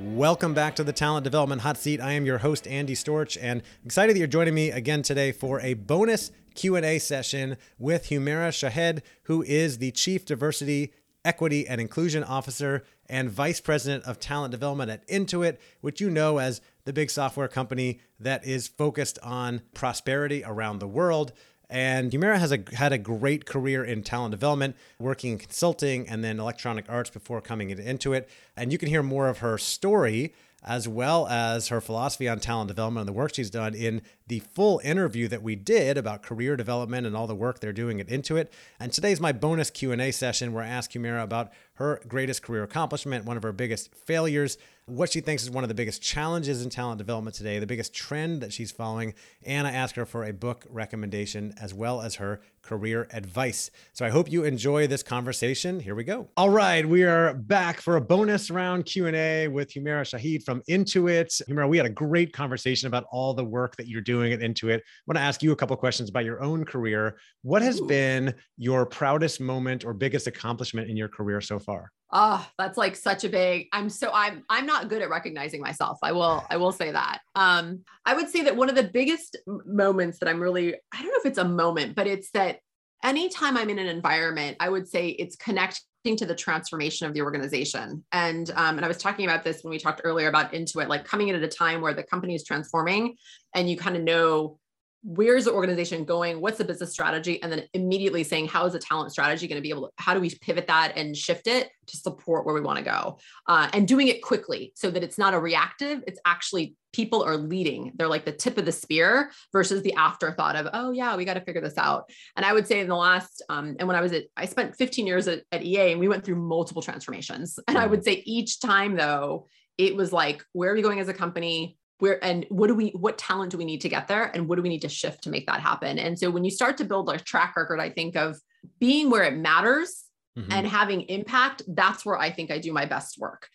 Welcome back to the Talent Development Hot Seat. I am your host Andy Storch and excited that you're joining me again today for a bonus Q&A session with Humera Shahed, who is the Chief Diversity, Equity, and Inclusion Officer and Vice President of Talent Development at Intuit, which you know as the big software company that is focused on prosperity around the world. And Humera has a, had a great career in talent development, working in consulting and then electronic arts before coming Intuit. And you can hear more of her story as well as her philosophy on talent development and the work she's done in the full interview that we did about career development and all the work they're doing at Intuit. And today's my bonus Q&A session where I ask Humera about her greatest career accomplishment, one of her biggest failures, what she thinks is one of the biggest challenges in talent development today, the biggest trend that she's following, and I ask her for a book recommendation as well as her career advice. So I hope you enjoy this conversation. Here we go. All right, we are back for a bonus round Q&A with Humera Shahed from Intuit. Humera, we had a great conversation about all the work that you're doing at Intuit. I want to ask you a couple questions about your own career. What has Ooh. been your proudest moment or biggest accomplishment in your career so far? Oh, that's like such a big. I'm so I'm I'm not good at recognizing myself. I will I will say that. Um I would say that one of the biggest moments that I'm really I don't know if it's a moment, but it's that anytime I'm in an environment, I would say it's connecting to the transformation of the organization. And um, and I was talking about this when we talked earlier about Intuit, like coming in at a time where the company is transforming and you kind of know where's the organization going? What's the business strategy? And then immediately saying how is the talent strategy going to be able to how do we pivot that and shift it to support where we want to go? Uh, and doing it quickly so that it's not a reactive it's actually people are leading. They're like the tip of the spear versus the afterthought of oh yeah we got to figure this out. And i would say in the last um, and when i was at i spent 15 years at, at ea and we went through multiple transformations. And i would say each time though it was like where are we going as a company where and what do we what talent do we need to get there and what do we need to shift to make that happen and so when you start to build a track record i think of being where it matters mm-hmm. and having impact that's where i think i do my best work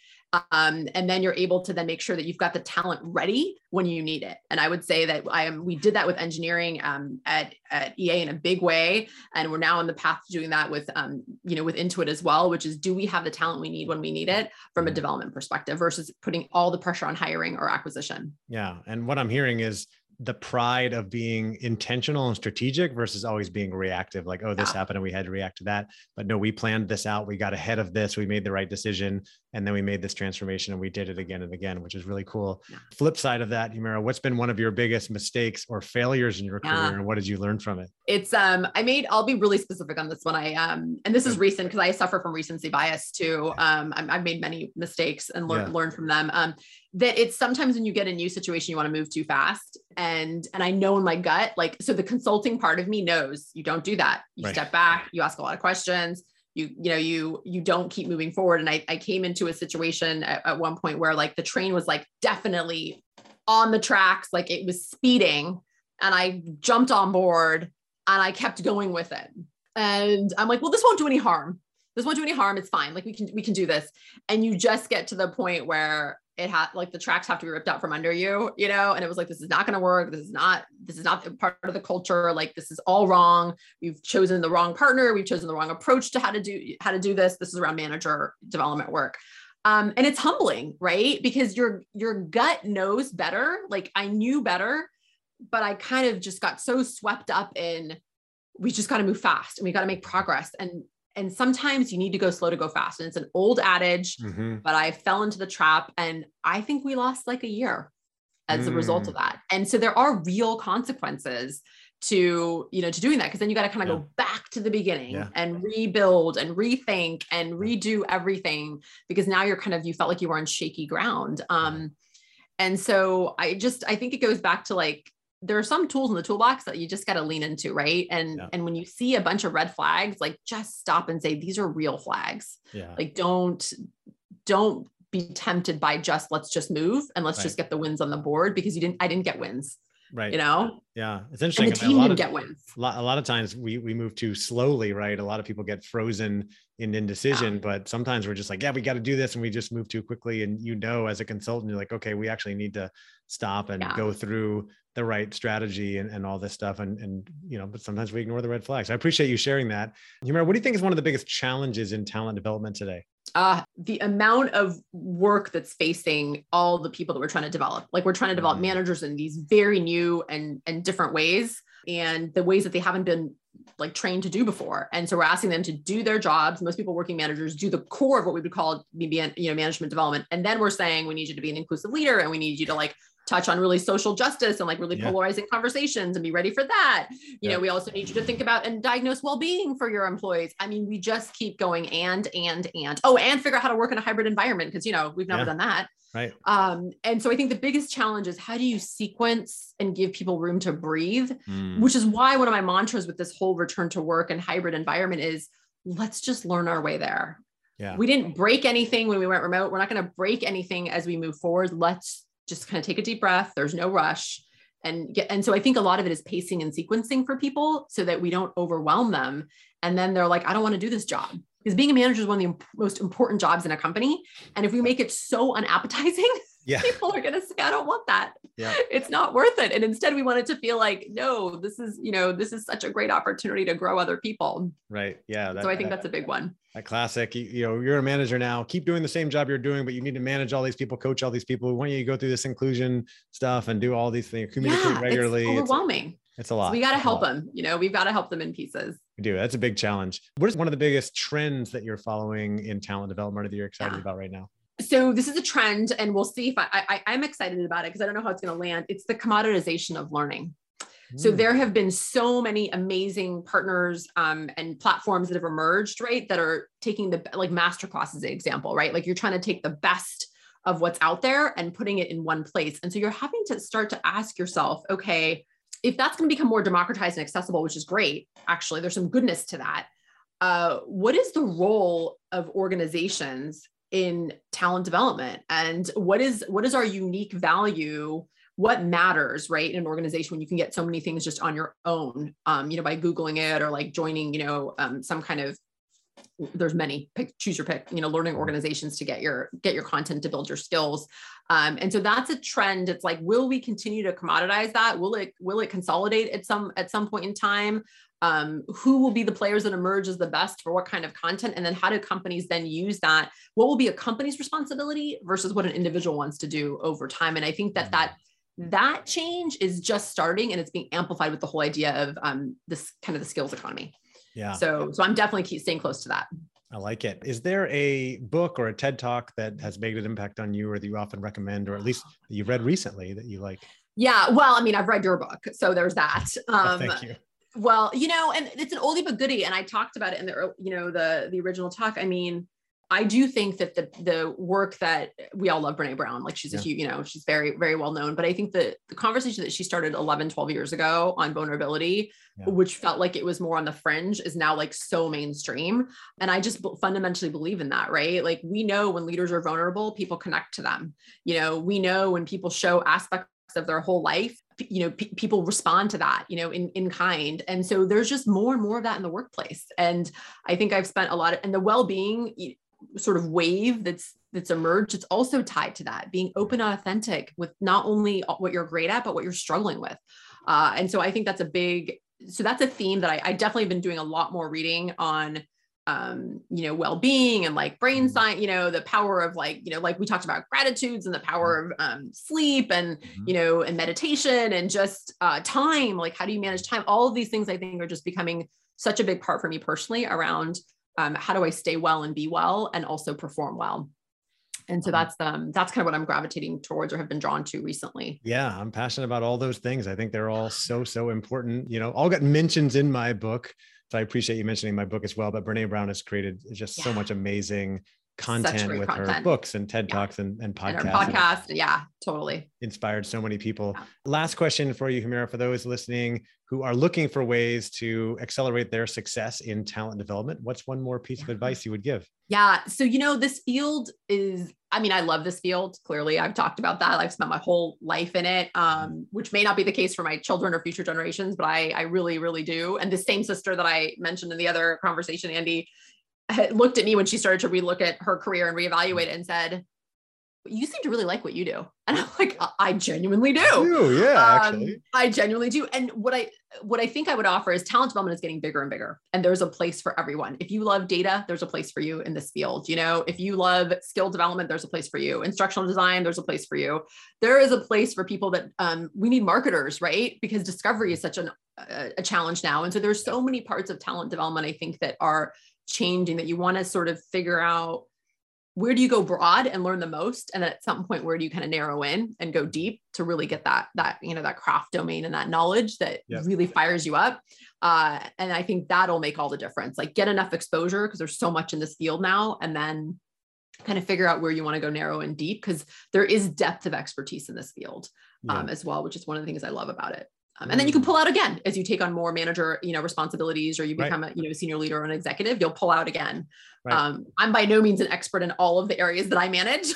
um, and then you're able to then make sure that you've got the talent ready when you need it. And I would say that I am. We did that with engineering um, at at EA in a big way, and we're now on the path to doing that with um, you know with Intuit as well. Which is, do we have the talent we need when we need it from a mm-hmm. development perspective versus putting all the pressure on hiring or acquisition? Yeah, and what I'm hearing is the pride of being intentional and strategic versus always being reactive like oh this yeah. happened and we had to react to that but no we planned this out we got ahead of this we made the right decision and then we made this transformation and we did it again and again which is really cool yeah. flip side of that Humera what's been one of your biggest mistakes or failures in your yeah. career and what did you learn from it it's um i made i'll be really specific on this one i um and this is recent because i suffer from recency bias too um i have made many mistakes and learned learned from them um that it's sometimes when you get a new situation you want to move too fast and and i know in my gut like so the consulting part of me knows you don't do that. You Right. step back you ask a lot of questions you you know you you don't keep moving forward. And i, I came into a situation at, at one point where like the train was like definitely on the tracks like it was speeding and i jumped on board and i kept going with it. And i'm like well this won't do any harm. This won't do any harm. It's fine. Like we can we can do this. And you just get to the point where it had like the tracks have to be ripped out from under you you know? And it was like this is not going to work. This is not this is not part of the culture. Like this is all wrong. We've chosen the wrong partner. We've chosen the wrong approach to how to do how to do this. This is around manager development work. Um, and it's humbling right? Because your your gut knows better. Like i knew better but i kind of just got so swept up in we just got to move fast and we got to make progress. And and sometimes you need to go slow to go fast and it's an old adage Mhm. but I fell into the trap and I think we lost like a year as a result Mm. of that. And so there are real consequences to, you know, to doing that because then you got to kind of Yeah. go back to the beginning Yeah. and rebuild and rethink and redo everything because now you're kind of you felt like you were on shaky ground. Um and so I just I think it goes back to like there are some tools in the toolbox that you just got to lean into, right? And Yeah. and when you see a bunch of red flags, like just stop and say these are real flags Yeah. like don't don't be tempted by just let's just move and let's Right. just get the wins on the board because you didn't i didn't get wins right. you know Yeah. It's and interesting. the 'cause a team lot didn't of- get wins a lot, a lot of times we we move too slowly, right? A lot of people get frozen in indecision, but sometimes we're just like, yeah, we got to do this, and we just move too quickly. And you know, as a consultant, you're like, okay, we actually need to stop and Yeah. go through the right strategy and, and all this stuff. And and you know, but sometimes we ignore the red flags. I appreciate you sharing that. Humera, what do you think is one of the biggest challenges in talent development today? Uh the amount of work that's facing all the people that we're trying to develop. Like we're trying to develop Mhm. managers in these very new and and different ways and the ways that they haven't been like trained to do before. And so we're asking them to do their jobs. Most people working managers do the core of what we would call maybe you know management development. And then we're saying we need you to be an inclusive leader and we need you to like touch on really social justice and like really Yeah. polarizing conversations and be ready for that you Yeah. know we also need you to think about and diagnose well-being for your employees i mean we just keep going and and and oh and figure out how to work in a hybrid environment because you know we've never Yeah. done that Right. um and so i think the biggest challenge is how do you sequence and give people room to breathe Mm, which is why one of my mantras with this whole return to work and hybrid environment is let's just learn our way there yeah. we didn't break anything when we went remote we're not going to break anything as we move forward let's just kind of take a deep breath there's no rush and get and so i think a lot of it is pacing and sequencing for people so that we don't overwhelm them. And then they're like i don't want to do this job. Because being a manager is one of the most important jobs in a company. And if we make it so unappetizing Yeah. people are going to say i don't want that Yeah. it's not worth it and instead we want it to feel like no this is you know this is such a great opportunity to grow other people Right. Yeah. so i think that's a big one that classic you, you know you're a manager now keep doing the same job you're doing but you need to manage all these people coach all these people we want you to go through this inclusion stuff and do all these things communicate yeah, regularly it's it's, overwhelming it's a lot So we got to help them. You know, we've got to help them in pieces. we do that's a big challenge what is one of the biggest trends that you're following in talent development that you're excited Yeah. about right now So this is a trend, and we'll see if I, I I'm excited about it because I don't know how it's going to land. It's the commoditization of learning. So Mm, there have been so many amazing partners um, and platforms that have emerged, right? That are taking the like masterclass as an example, right? Like you're trying to take the best of what's out there and putting it in one place. And so you're having to start to ask yourself, okay, if that's going to become more democratized and accessible, which is great, actually, there's some goodness to that. Uh, what is the role of organizations in talent development, and what is what is our unique value? What matters, right, in an organization when you can get so many things just on your own, um, you know, by googling it or like joining, you know, um, some kind of there's many pick choose your pick you know learning organizations to get your get your content to build your skills. Um, and so that's a trend. It's like will we continue to commoditize that? Will it will it consolidate at some at some point in time um, who will be the players that emerge as the best for what kind of content and then how do companies then use that? What will be a company's responsibility versus what an individual wants to do over time? And i think that that that change is just starting and it's being amplified with the whole idea of um, this kind of the skills economy. Yeah. So so i'm definitely keep staying close to that. I like it. Is there a book or a ted talk that has made an impact on you or that you often recommend or at least that you've read recently that you like? Yeah well i mean i've read your book so there's that. Oh, um thank you well you know and it's an oldie but goodie and i talked about it in the you know the the original talk i mean I do think that the the work that we all love Brene Brown, like she's yeah. a huge, you know, she's very, very well known. But I think that the conversation that she started 11, 12 years ago on vulnerability, yeah. which felt like it was more on the fringe, is now like so mainstream. And I just fundamentally believe in that, right? Like we know when leaders are vulnerable, people connect to them. You know, we know when people show aspects of their whole life you know p- people respond to that you know in in kind. And so there's just more and more of that in the workplace. And i think i've spent a lot of and the well-being sort of wave that's that's emerged it's also tied to that being open and authentic with not only what you're great at but what you're struggling with. Uh, and so i think that's a big so that's a theme that I, I definitely have been doing a lot more reading on um you know well-being and like brain mm-hmm. science you know the power of like you know like we talked about gratitudes and the power of um, sleep and mm-hmm. you know and meditation and just uh time like how do you manage time? All of these things i think are just becoming such a big part for me personally around um, how do i stay well and be well and also perform well? And so that's um that's kind of what i'm gravitating towards or have been drawn to recently. Yeah i'm passionate about all those things. I think they're all so so important. You know all got mentions in my book so I appreciate you mentioning my book as well. But Brene Brown has created just yeah. so much amazing content with content. her books and TED yeah. Talks and, and podcasts. And podcast. yeah, totally. Inspired so many people. Yeah. Last question for you, Humera, for those listening who are looking for ways to accelerate their success in talent development. What's one more piece yeah. of advice you would give? Yeah. So, you know, this field is, I mean, I love this field. Clearly, I've talked about that. I've spent my whole life in it, um, which may not be the case for my children or future generations, but I, I really, really do. And the same sister that I mentioned in the other conversation, Andy, looked at me when she started to relook at her career and reevaluate it and said, you seem to really like what you do. And I'm like, I genuinely do. do yeah, um, actually. I genuinely do. And what I what I think I would offer is talent development is getting bigger and bigger. And there's a place for everyone. If you love data, there's a place for you in this field. You know, if you love skill development, there's a place for you. Instructional design, there's a place for you. There is a place for people that um, we need marketers, right? Because discovery is such an, a, a challenge now. And so there's so many parts of talent development, I think, that are changing that you want to sort of figure out where do you go broad and learn the most? And then at some point where do you kind of narrow in and go deep to really get that that you know that craft domain and that knowledge that really fires you up? Uh, and i think that'll make all the difference. Like get enough exposure because there's so much in this field now and then kind of figure out where you want to go narrow and deep because there is depth of expertise in this field um, as well which is one of the things i love about it um, and then you can mm. pull out again as you take on more manager, you know, responsibilities or you become right. a, you know, senior leader or an executive, you'll pull out again. Right. Um, I'm by no means an expert in all of the areas that I manage,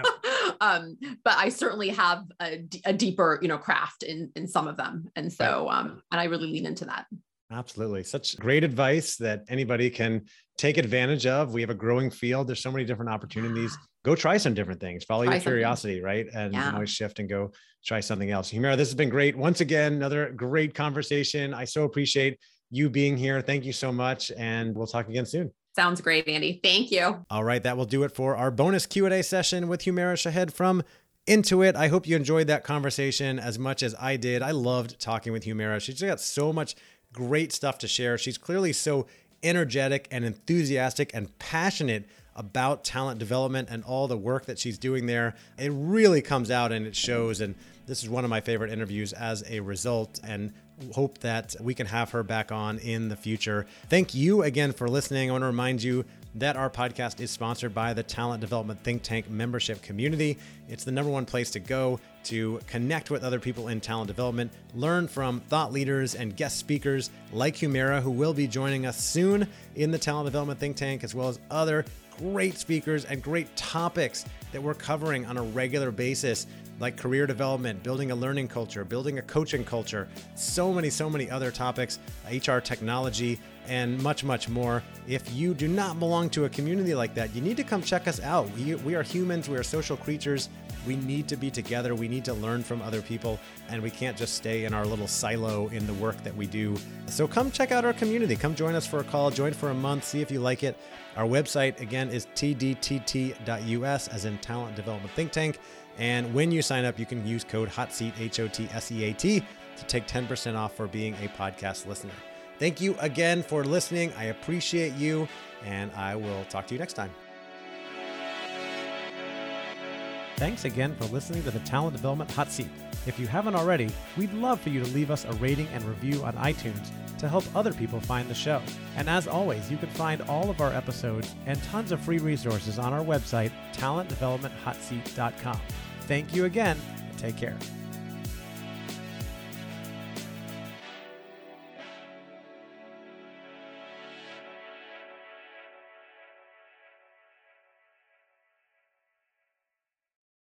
um, but I certainly have a, a, deeper, you know, craft in, in some of them. And so, um, and I really lean into that. Absolutely. Such great advice that anybody can take advantage of. We have a growing field. There's so many different opportunities. Go try some different things. Follow try your curiosity, something. right? And yeah. always shift and go try something else. Humera, this has been great. Once again, another great conversation. I so appreciate you being here. Thank you so much. And we'll talk again soon. Sounds great, Andy. Thank you. All right, that will do it for our bonus Q&A session with Humera Shahed from Intuit. I hope you enjoyed that conversation as much as I did. I loved talking with Humera. She's got so much great stuff to share. She's clearly so energetic and enthusiastic and passionate about talent development and all the work that she's doing there. It really comes out and it shows. And this is one of my favorite interviews as a result. And hope that we can have her back on in the future. Thank you again for listening. I want to remind you that our podcast is sponsored by the Talent Development Think Tank membership community. It's the number one place to go to connect with other people in talent development, learn from thought leaders and guest speakers like Humera, who will be joining us soon in the Talent Development Think Tank, as well as other great speakers and great topics that we're covering on a regular basis like career development, building a learning culture, building a coaching culture, so many, so many other topics, HR technology, and much, much more. If you do not belong to a community like that, you need to come check us out. We, we are humans, we are social creatures. We need to be together. We need to learn from other people, and we can't just stay in our little silo in the work that we do. So come check out our community. Come join us for a call, join for a month, see if you like it. Our website, again, is tdtt.us, as in Talent Development Think Tank. And when you sign up, you can use code HOTSEAT, H O T S E A T, to take 10% off for being a podcast listener. Thank you again for listening. I appreciate you, and I will talk to you next time. Thanks again for listening to the Talent Development Hot Seat. If you haven't already, we'd love for you to leave us a rating and review on iTunes to help other people find the show. And as always, you can find all of our episodes and tons of free resources on our website, talentdevelopmenthotseat.com. Thank you again, and take care.